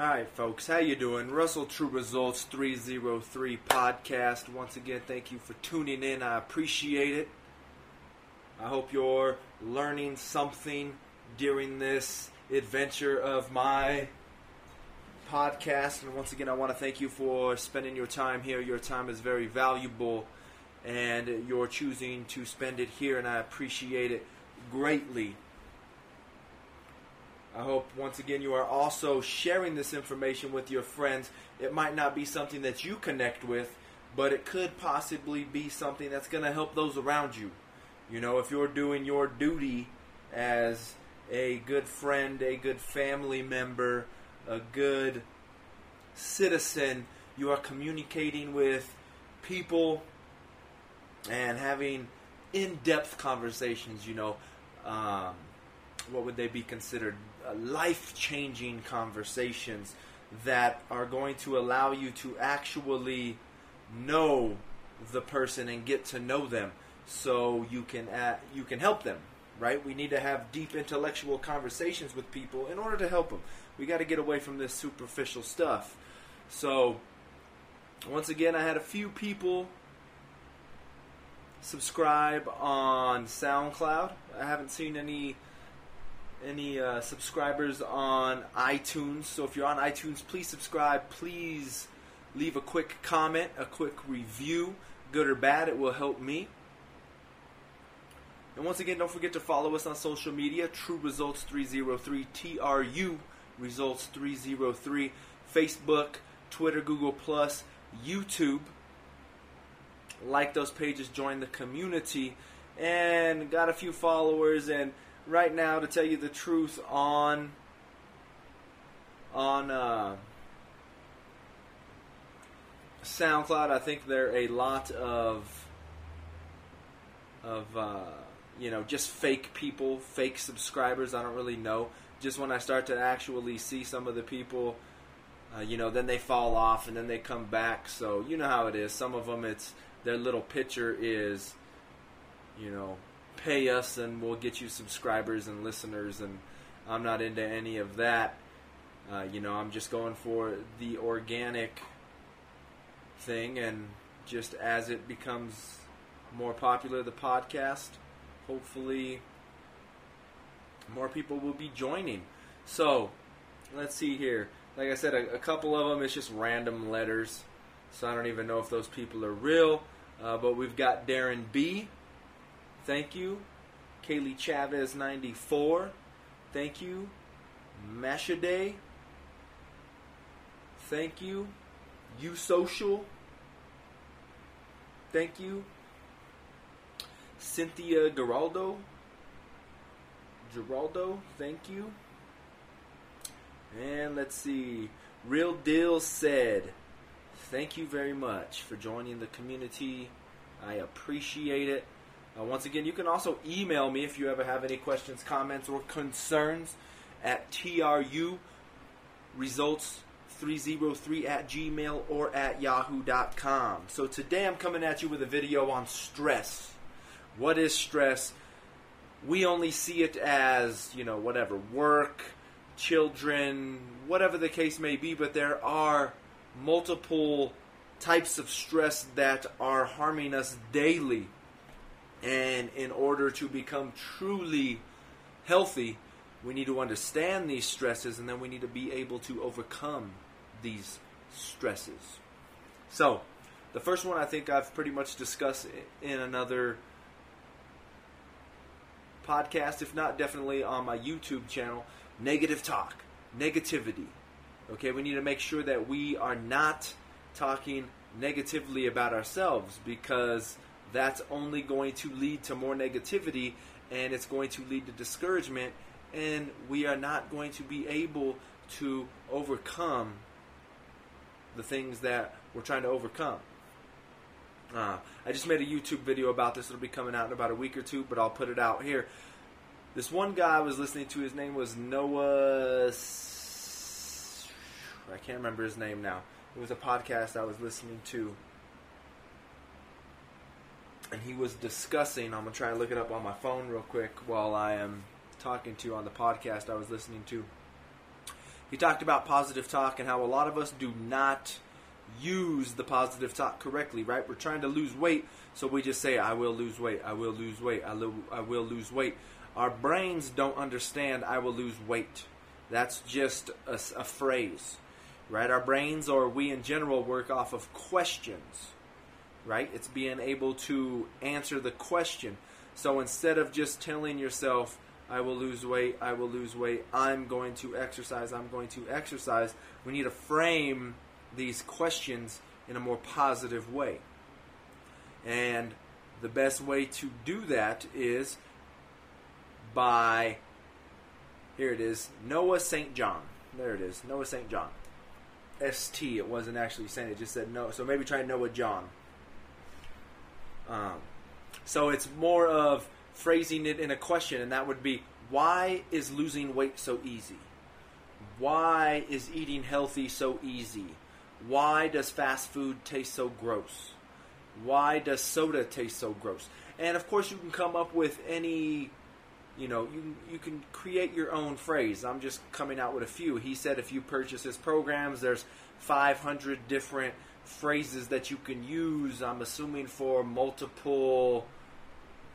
Right, folks, how you doing? Russell True Results 303 podcast. Once again, thank you for tuning in. I appreciate it. I hope you're learning something during this adventure of my podcast. And once again, I want to thank you for spending your time here. Your time is very valuable, and you're choosing to spend it here, and I appreciate it greatly. I hope once again you are also sharing this information with your friends. It might not be something that you connect with, but it could possibly be something that's going to help those around you. You know, if you're doing your duty as a good friend, a good family member, a good citizen, you are communicating with people and having in depth conversations, you know. Um, what would they be considered? Uh, life changing conversations that are going to allow you to actually know the person and get to know them so you can uh, you can help them right? We need to have deep intellectual conversations with people in order to help them. We got to get away from this superficial stuff. So once again i had a few people subscribe on soundcloud. I haven't seen any any uh, subscribers on iTunes. So if you're on iTunes, please subscribe. Please leave a quick comment, a quick review, good or bad. It will help me. And once again, don't forget to follow us on social media. True Results 303, TRU Results 303, Facebook, Twitter, Google Plus, YouTube. Like those pages, join the community, and got a few followers and right now, to tell you the truth, on on uh, SoundCloud. I think there are a lot of of uh, you know just fake people, fake subscribers. I don't really know. Just when I start to actually see some of the people, uh, you know, then they fall off and then they come back. So you know how it is. Some of them, it's their little picture is, you know, pay us and we'll get you subscribers and listeners and I'm not into any of that. Uh, you know, I'm just going for the organic thing and just as it becomes more popular, the podcast, hopefully more people will be joining. So, let's see here. Like I said, a, a couple of them, it's just random letters. So I don't even know if those people are real. Uh, but we've got Darren B. Thank you. Kaylee Chavez 94. Thank you. Mashaday. Thank you. You Social. Thank you. Cynthia Geraldo. Geraldo, thank you. And let's see. Real Deal said, Thank you very much for joining the community. I appreciate it. Uh, once again, you can also email me if you ever have any questions, comments, or concerns at tru results 303 at gmail or at yahoo.com. So today I'm coming at you with a video on stress. What is stress? We only see it as, you know, whatever, work, children, whatever the case may be, but there are multiple types of stress that are harming us daily and in order to become truly healthy, we need to understand these stresses and then we need to be able to overcome these stresses. So, the first one I think I've pretty much discussed in another podcast, if not definitely on my YouTube channel negative talk, negativity. Okay, we need to make sure that we are not talking negatively about ourselves because that's only going to lead to more negativity and it's going to lead to discouragement and we are not going to be able to overcome the things that we're trying to overcome. Uh, I just made a YouTube video about this. It'll be coming out in about a week or two, but I'll put it out here. This one guy I was listening to, his name was Noah. I can't remember his name now. It was a podcast I was listening to and he was discussing. I'm gonna try and look it up on my phone real quick while I am talking to you on the podcast I was listening to. he talked about positive talk and how a lot of us do not use the positive talk correctly, right? We're trying to lose weight, so we just say, I will lose weight, I will lose weight, I, lo- I will lose weight. Our brains don't understand, I will lose weight. That's just a, a phrase, right? Our brains, or we in general, work off of questions, right? It's being able to answer the question. So instead of just telling yourself, I will lose weight, I will lose weight, I'm going to exercise, I'm going to exercise, we need to frame these questions in a more positive way. And the best way to do that is by, here it is, Noah St. John. There it is, Noah St. John. ST, it wasn't actually saying it, just said no. So maybe try Noah John. Um, so it's more of phrasing it in a question, and that would be why is losing weight so easy? Why is eating healthy so easy? Why does fast food taste so gross? Why does soda taste so gross? And of course, you can come up with any, you know, you you can create your own phrase. I'm just coming out with a few. He said if you purchase his programs, there's 500 different phrases that you can use. I'm assuming for multiple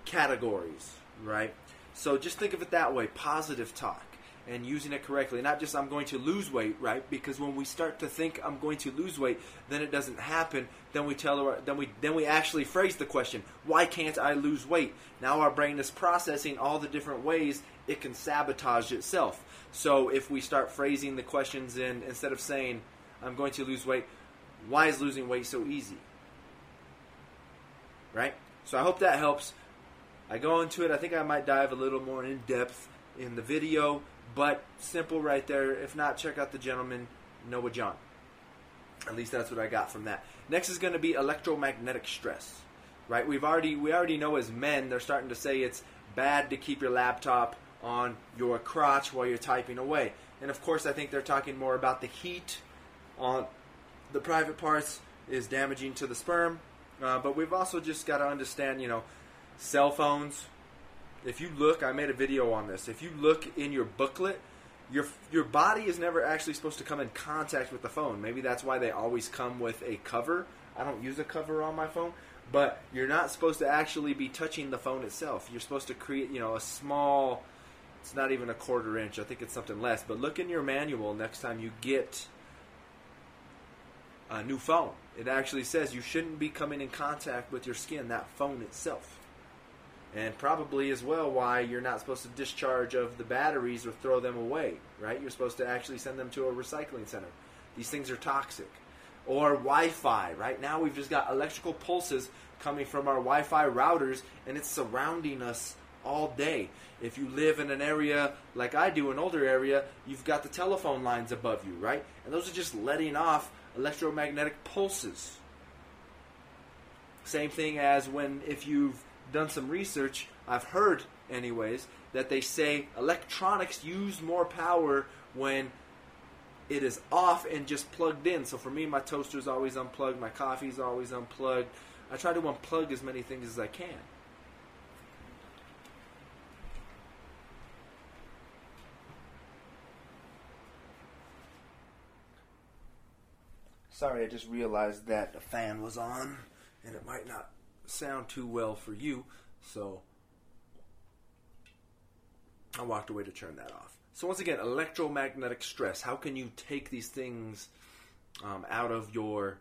categories, right? So just think of it that way: positive talk and using it correctly. Not just I'm going to lose weight, right? Because when we start to think I'm going to lose weight, then it doesn't happen. Then we tell her, then we then we actually phrase the question, why can't I lose weight? Now our brain is processing all the different ways it can sabotage itself. So if we start phrasing the questions in instead of saying I'm going to lose weight, why is losing weight so easy? Right? So I hope that helps. I go into it. I think I might dive a little more in depth in the video. But simple right there. If not, check out the gentleman Noah John. At least that's what I got from that. Next is going to be electromagnetic stress. Right? We've already we already know as men they're starting to say it's bad to keep your laptop on your crotch while you're typing away. And of course, I think they're talking more about the heat on the private parts is damaging to the sperm. Uh, but we've also just got to understand, you know, cell phones, if you look, I made a video on this. If you look in your booklet, your your body is never actually supposed to come in contact with the phone. Maybe that's why they always come with a cover. I don't use a cover on my phone, but you're not supposed to actually be touching the phone itself. You're supposed to create, you know, a small it's not even a quarter inch. I think it's something less. But look in your manual next time you get a new phone. It actually says you shouldn't be coming in contact with your skin, that phone itself and probably as well why you're not supposed to discharge of the batteries or throw them away, right? You're supposed to actually send them to a recycling center. These things are toxic. Or Wi-Fi, right? Now we've just got electrical pulses coming from our Wi-Fi routers and it's surrounding us all day. If you live in an area like I do, an older area, you've got the telephone lines above you, right? And those are just letting off electromagnetic pulses. Same thing as when if you've done some research, I've heard, anyways, that they say electronics use more power when it is off and just plugged in. So for me, my toaster is always unplugged, my coffee is always unplugged. I try to unplug as many things as I can. Sorry, I just realized that the fan was on and it might not sound too well for you, so I walked away to turn that off. So once again, electromagnetic stress. How can you take these things um, out of your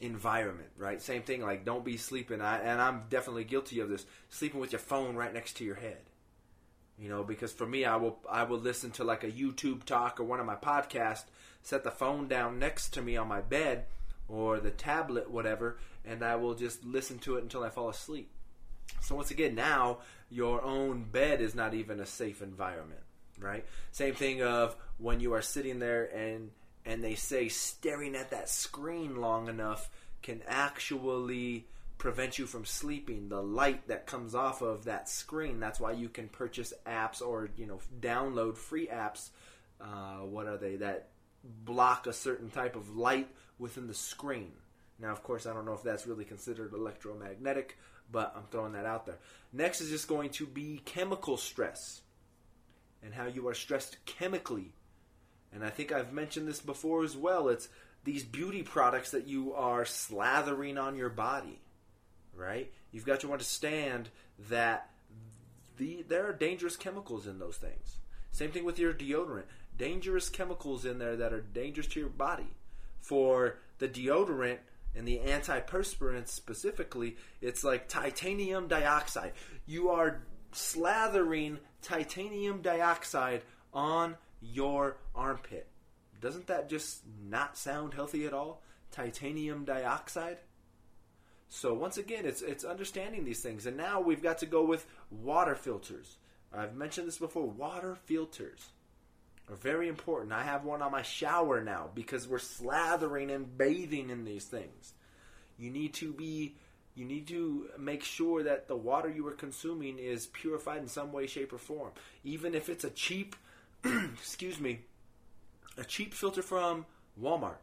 environment? Right. Same thing. Like don't be sleeping. I, and I'm definitely guilty of this. Sleeping with your phone right next to your head. You know, because for me, I will I will listen to like a YouTube talk or one of my podcasts. Set the phone down next to me on my bed or the tablet, whatever, and I will just listen to it until I fall asleep. So once again, now your own bed is not even a safe environment, right? Same thing of when you are sitting there and and they say staring at that screen long enough can actually prevent you from sleeping. The light that comes off of that screen. That's why you can purchase apps or you know download free apps. Uh, what are they that block a certain type of light within the screen? Now, of course, I don't know if that's really considered electromagnetic, but I'm throwing that out there. Next is just going to be chemical stress and how you are stressed chemically. and I think I've mentioned this before as well. It's these beauty products that you are slathering on your body, right? You've got to understand that the there are dangerous chemicals in those things. Same thing with your deodorant. Dangerous chemicals in there that are dangerous to your body. For the deodorant and the antiperspirant specifically, it's like titanium dioxide. You are slathering titanium dioxide on your armpit. Doesn't that just not sound healthy at all? Titanium dioxide? So once again, it's it's understanding these things, and now we've got to go with water filters. I've mentioned this before. Water filters are very important. I have one on my shower now because we're slathering and bathing in these things. You need to be you need to make sure that the water you are consuming is purified in some way, shape, or form. Even if it's a cheap, excuse me, a cheap filter from Walmart.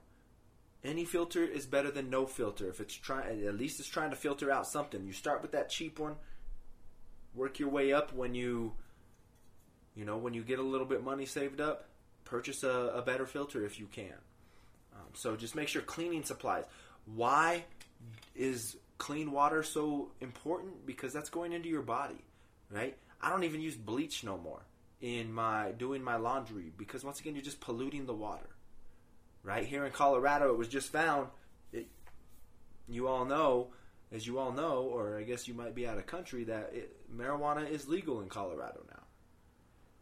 Any filter is better than no filter. If it's trying, at least it's trying to filter out something. You start with that cheap one, work your way up. When you, you know, when you get a little bit money saved up, purchase a, a better filter if you can. Um, so just make sure cleaning supplies. Why is clean water so important? Because that's going into your body, right? I don't even use bleach no more in my doing my laundry because once again you're just polluting the water right here in Colorado. It was just found. It, you all know, as you all know, or I guess you might be out of country, that it, marijuana is legal in Colorado now.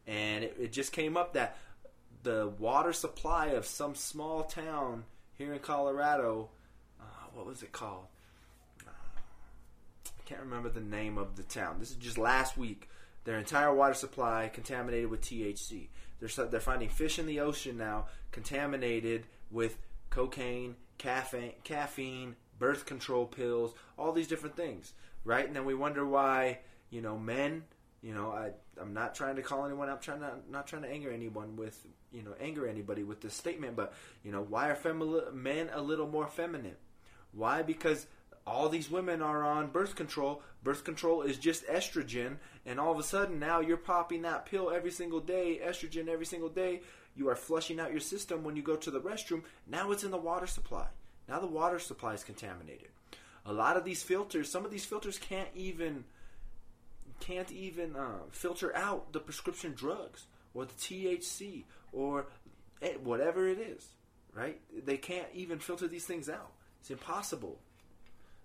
And it, it just came up that the water supply of some small town here in Colorado, uh, what was it called? Uh, I can't remember the name of the town. This is just last week. Their entire water supply contaminated with THC. They're, they're finding fish in the ocean now contaminated with cocaine, caffeine, caffeine, birth control pills, all these different things, right? And then we wonder why, you know, men, you know, I I'm not trying to call anyone, I'm trying to not trying to anger anyone with, you know, anger anybody with this statement, but you know, why are femi- men a little more feminine? Why? Because all these women are on birth control. Birth control is just estrogen, and all of a sudden now you're popping that pill every single day, estrogen every single day. You are flushing out your system when you go to the restroom. Now it's in the water supply. Now the water supply is contaminated. A lot of these filters, some of these filters can't even can't even uh, filter out the prescription drugs or the THC or whatever it is. Right? They can't even filter these things out. It's impossible.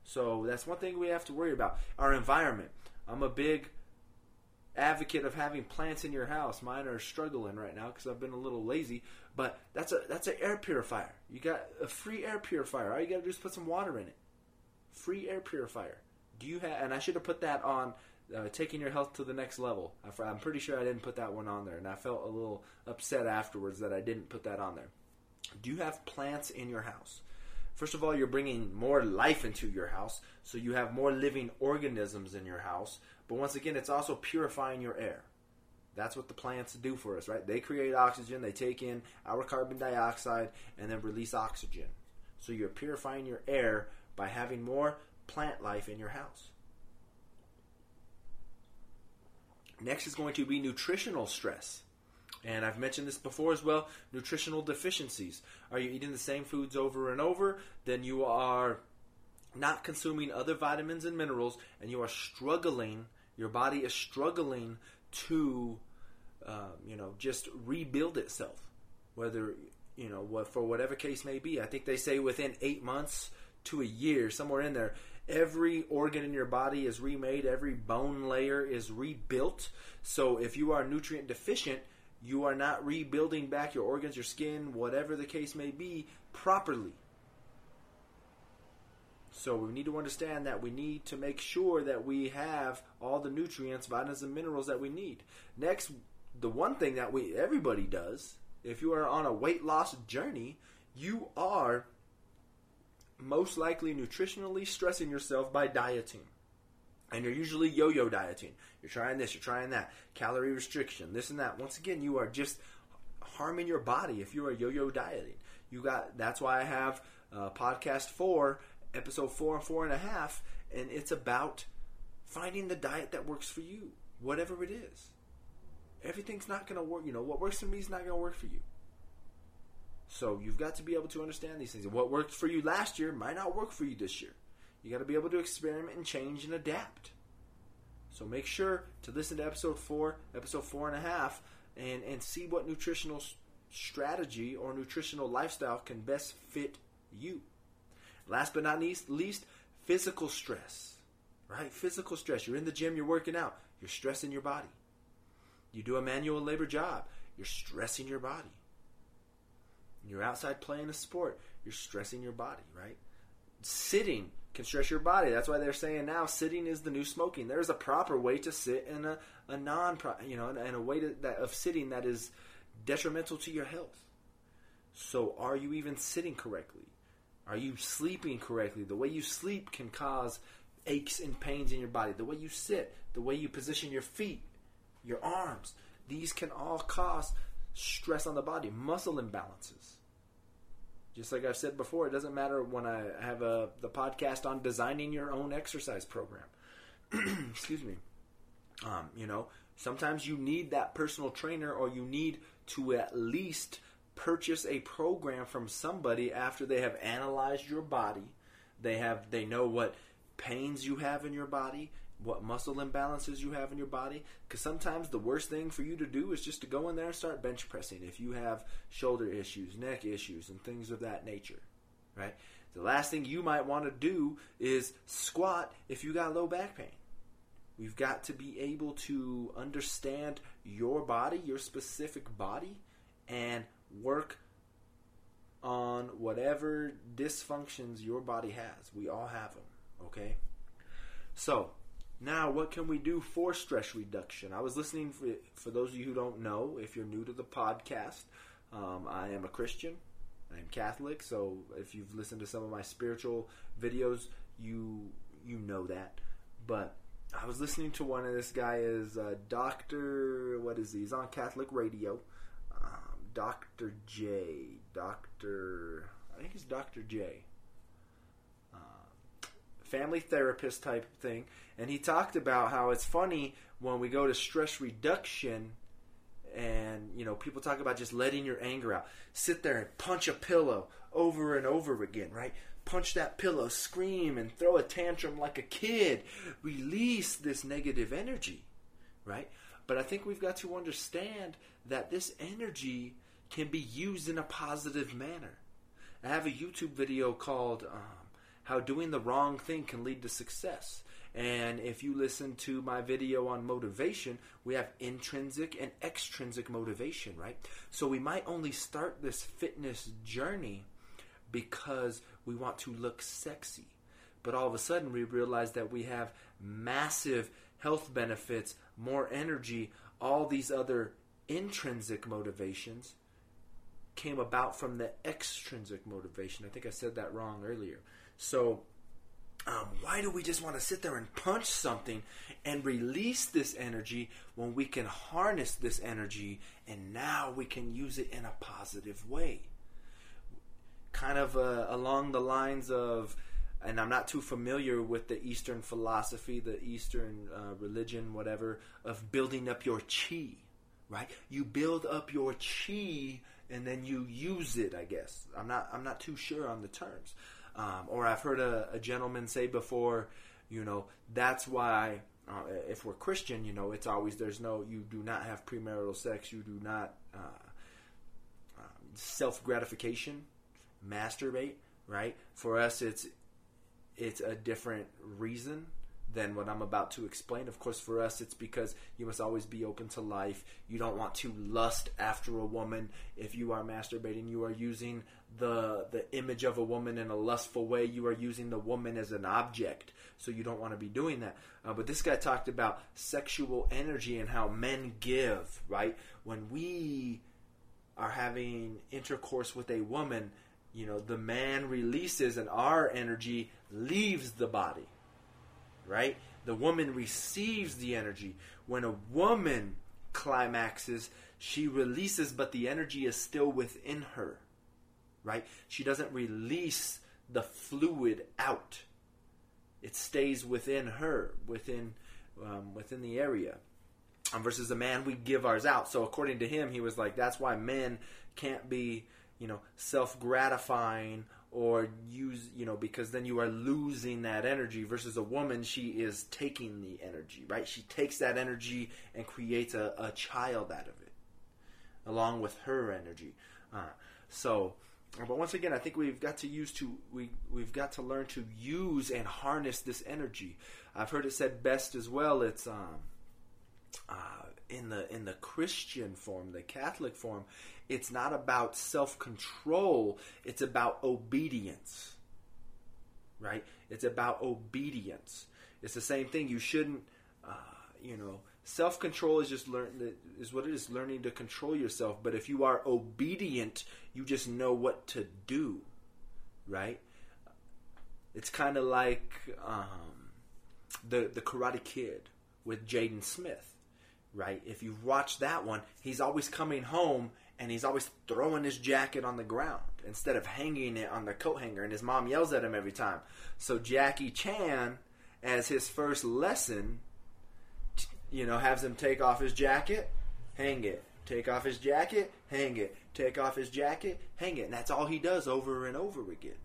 So that's one thing we have to worry about. Our environment. I'm a big advocate of having plants in your house. Mine are struggling right now because I've been a little lazy. But that's a that's an air purifier. You got a free air purifier. All you got to do is put some water in it. Free air purifier. Do you have? And I should have put that on. Uh, taking your health to the next level. I'm pretty sure I didn't put that one on there, and I felt a little upset afterwards that I didn't put that on there. Do you have plants in your house? First of all, you're bringing more life into your house, so you have more living organisms in your house. But once again, it's also purifying your air. That's what the plants do for us, right? They create oxygen, they take in our carbon dioxide, and then release oxygen. So you're purifying your air by having more plant life in your house. Next is going to be nutritional stress. And I've mentioned this before as well nutritional deficiencies. Are you eating the same foods over and over? Then you are not consuming other vitamins and minerals, and you are struggling, your body is struggling to, um, you know, just rebuild itself. Whether, you know, for whatever case may be. I think they say within eight months to a year, somewhere in there, every organ in your body is remade, every bone layer is rebuilt. So if you are nutrient deficient, you are not rebuilding back your organs, your skin, whatever the case may be, properly. So we need to understand that we need to make sure that we have all the nutrients, vitamins, and minerals that we need. Next, the one thing that we everybody does, if you are on a weight loss journey, you are most likely nutritionally stressing yourself by dieting and you're usually yo-yo dieting. You're trying this, you're trying that, calorie restriction, this and that. Once again, you are just harming your body if you are yo-yo dieting. You got that's why I have uh, podcast four, episode four and four and a half, and it's about finding the diet that works for you, whatever it is. Everything's not going to work. You know what works for me is not going to work for you. So you've got to be able to understand these things. What worked for you last year might not work for you this year. You got to be able to experiment and change and adapt. So make sure to listen to episode four, episode four and a half, and and see what nutritional strategy or nutritional lifestyle can best fit you. Last but not least, least physical stress. Right? Physical stress. You're in the gym, you're working out, you're stressing your body. You do a manual labor job, you're stressing your body. You're outside playing a sport, you're stressing your body, right? Sitting can stress your body. That's why they're saying now sitting is the new smoking. There's a proper way to sit and a, a non you know, and a way to, that, of sitting that is detrimental to your health. So, are you even sitting correctly? Are you sleeping correctly? The way you sleep can cause aches and pains in your body. The way you sit, the way you position your feet, your arms, these can all cause stress on the body, muscle imbalances. Just like I've said before, it doesn't matter when I have a the podcast on designing your own exercise program. Excuse me. Um, you know, sometimes you need that personal trainer, or you need to at least purchase a program from somebody after they have analyzed your body. They have they know what pains you have in your body, what muscle imbalances you have in your body. Because sometimes the worst thing for you to do is just to go in there and start bench pressing if you have shoulder issues, neck issues, and things of that nature. Right? The last thing you might want to do is squat if you got low back pain. We've got to be able to understand your body, your specific body, and work on whatever dysfunctions your body has. We all have them, okay? So, now what can we do for stress reduction? I was listening for, for those of you who don't know, if you're new to the podcast, um, I am a Christian. I'm Catholic, so if you've listened to some of my spiritual videos, you you know that. But I was listening to one of this guy is uh, Doctor. What is he? He's on Catholic radio. Dr. J. Dr. I think it's Dr. J. Uh, family therapist type thing. And he talked about how it's funny when we go to stress reduction and you know people talk about just letting your anger out sit there and punch a pillow over and over again right punch that pillow scream and throw a tantrum like a kid release this negative energy right but i think we've got to understand that this energy can be used in a positive manner. I have a YouTube video called um, How Doing the Wrong Thing Can Lead to Success. And if you listen to my video on motivation, we have intrinsic and extrinsic motivation, right? So we might only start this fitness journey because we want to look sexy. But all of a sudden, we realize that we have massive health benefits, more energy, all these other intrinsic motivations came about from the extrinsic motivation. I think I said that wrong earlier. So, um, why do we just want to sit there and punch something and release this energy when we can harness this energy and now we can use it in a positive way? Kind of uh, along the lines of, and I'm not too familiar with the Eastern philosophy, the Eastern uh, religion, whatever, of building up your chi, right? You build up your chi and then you use it. I guess I'm not I'm not too sure on the terms. Um, or I've heard a, a, gentleman say before, you know, that's why uh, if we're Christian, you know, it's always there's no you do not have premarital sex, you do not uh, uh, self gratification, masturbate. Right? For us, it's it's a different reason than what I'm about to explain. Of course, for us, it's because you must always be open to life. You don't want to lust after a woman. If you are masturbating, you are using the the image of a woman in a lustful way. You are using the woman as an object, so you don't want to be doing that. Uh, but this guy talked about sexual energy and how men give. Right when we are having intercourse with a woman, you know, the man releases and our energy leaves the body right? The woman receives the energy. When a woman climaxes, she releases, but the energy is still within her, right? She doesn't release the fluid out. It stays within her, within um, within the area. Versus a man, we give ours out. So according to him, he was like, that's why men can't be, you know, self gratifying or use, you know, because then you are losing that energy versus a woman, she is taking the energy, right? She takes that energy and creates a, a child out of it along with her energy. Uh, so, but once again, I think we've got to use to we we've got to learn to use and harness this energy. I've heard it said best as well. It's um, uh, in the in the Christian form, the Catholic form. It's not about self control. It's about obedience. Right? It's about obedience. It's the same thing. You shouldn't, uh, you know, self control is just learn is what it is learning to control yourself. But if you are obedient, you just know what to do. Right? It's kind of like um, the the Karate Kid with Jaden Smith right? If you've watched that one, he's always coming home and he's always throwing his jacket on the ground instead of hanging it on the coat hanger, and his mom yells at him every time. So Jackie Chan, as his first lesson, you know, has him take off his jacket, hang it, take off his jacket, hang it, take off his jacket, hang it, and that's all he does over and over again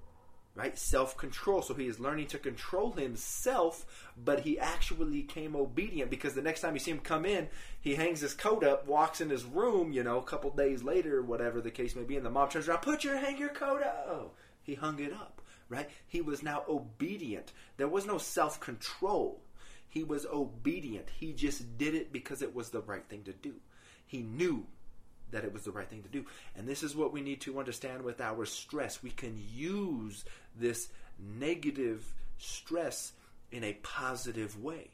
right? Self control. So he is learning to control himself, but he actually came obedient because the next time you see him come in, he hangs his coat up, walks in his room, you know, a couple days later, whatever the case may be, and the mom turns around, put your hang your coat up. Oh, he hung it up, right? He was now obedient. There was no self control. He was obedient. He just did it because it was the right thing to do. He knew that it was the right thing to do. And this is what we need to understand with our stress. We can use this negative stress in a positive way.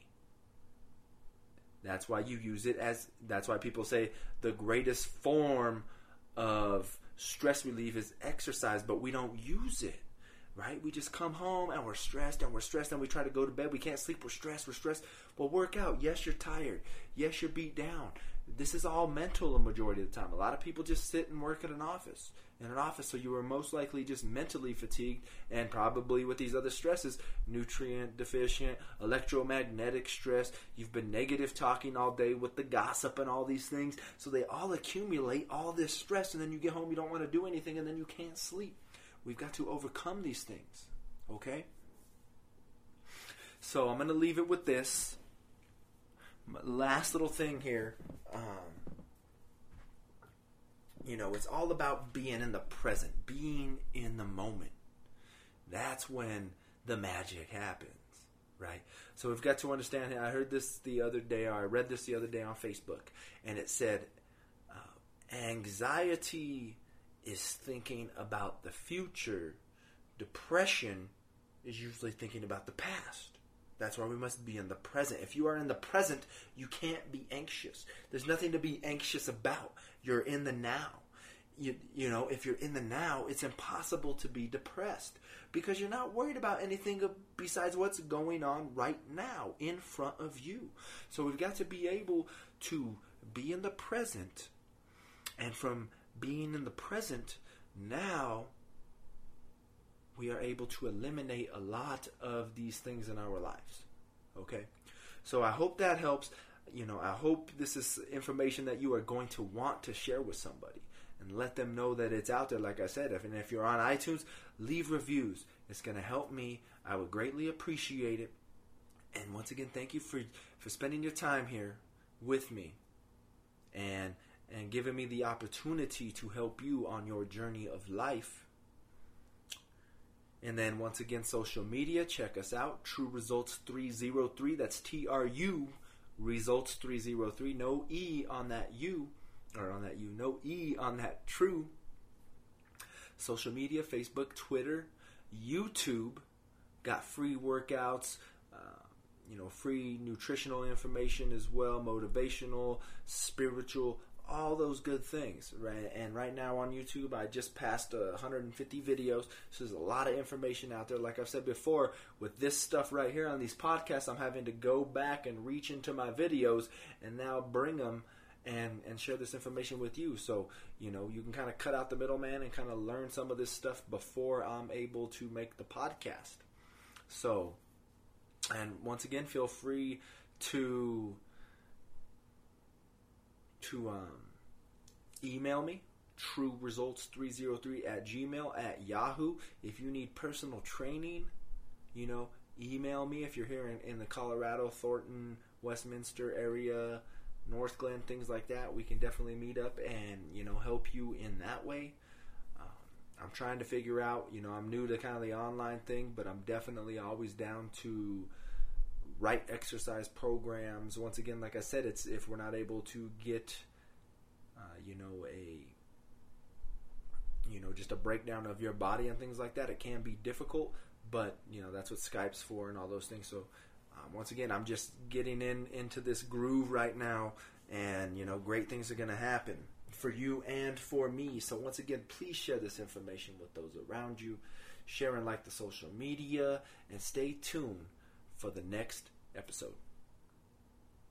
That's why you use it as that's why people say the greatest form of stress relief is exercise, but we don't use it. Right? We just come home and we're stressed and we're stressed and we try to go to bed. We can't sleep. We're stressed. We're stressed. Well, work out. Yes, you're tired. Yes, you're beat down this is all mental a majority of the time. A lot of people just sit and work at an office. In an office, so you are most likely just mentally fatigued and probably with these other stresses, nutrient deficient, electromagnetic stress. You've been negative talking all day with the gossip and all these things. So they all accumulate all this stress, and then you get home, you don't want to do anything, and then you can't sleep. We've got to overcome these things. Okay? So I'm going to leave it with this last little thing here. Um, you know, it's all about being in the present, being in the moment. That's when the magic happens, right? So we've got to understand. I heard this the other day, or I read this the other day on Facebook, and it said, uh, anxiety is thinking about the future. Depression is usually thinking about the past. That's why we must be in the present. If you are in the present, you can't be anxious. There's nothing to be anxious about. You're in the now. You, you know, if you're in the now, it's impossible to be depressed because you're not worried about anything besides what's going on right now in front of you. So we've got to be able to be in the present. And from being in the present, now we are able to eliminate a lot of these things in our lives. Okay? So I hope that helps. You know, I hope this is information that you are going to want to share with somebody and let them know that it's out there. Like I said, if, and if you're on iTunes, leave reviews. It's going to help me. I would greatly appreciate it. And once again, thank you for for spending your time here with me, and and giving me the opportunity to help you on your journey of life and then once again, social media, check us out. True Results 303. That's T R U Results 303. No E on that U, or on that U. No E on that True. Social media, Facebook, Twitter, YouTube. Got free workouts, uh, you know, free nutritional information as well, motivational, spiritual, all those good things, right? And right now on YouTube, I just passed uh, 150 videos. So there's a lot of information out there. Like I've said before, with this stuff right here on these podcasts, I'm having to go back and reach into my videos and now bring them and and share this information with you. So you know you can kind of cut out the middleman and kind of learn some of this stuff before I'm able to make the podcast. So, and once again, feel free to to um, email me true results 303 at gmail at yahoo. If you need personal training you know email me if you're here in, in the colorado thornton westminster area Northglenn things like that. We can definitely meet up and you know help you in that way. Um, i'm trying to figure out you know i'm new to kind of the online thing but i'm definitely always down to write exercise programs. Once again like i said it's if we're not able to get uh, you know a you know just a breakdown of your body and things like that it can be difficult but you know that's what skype's for and all those things. So um, once again i'm just getting in into this groove right now and you know great things are going to happen for you and for me. So once again please share this information with those around you. Share and like the social media and stay tuned for the next episode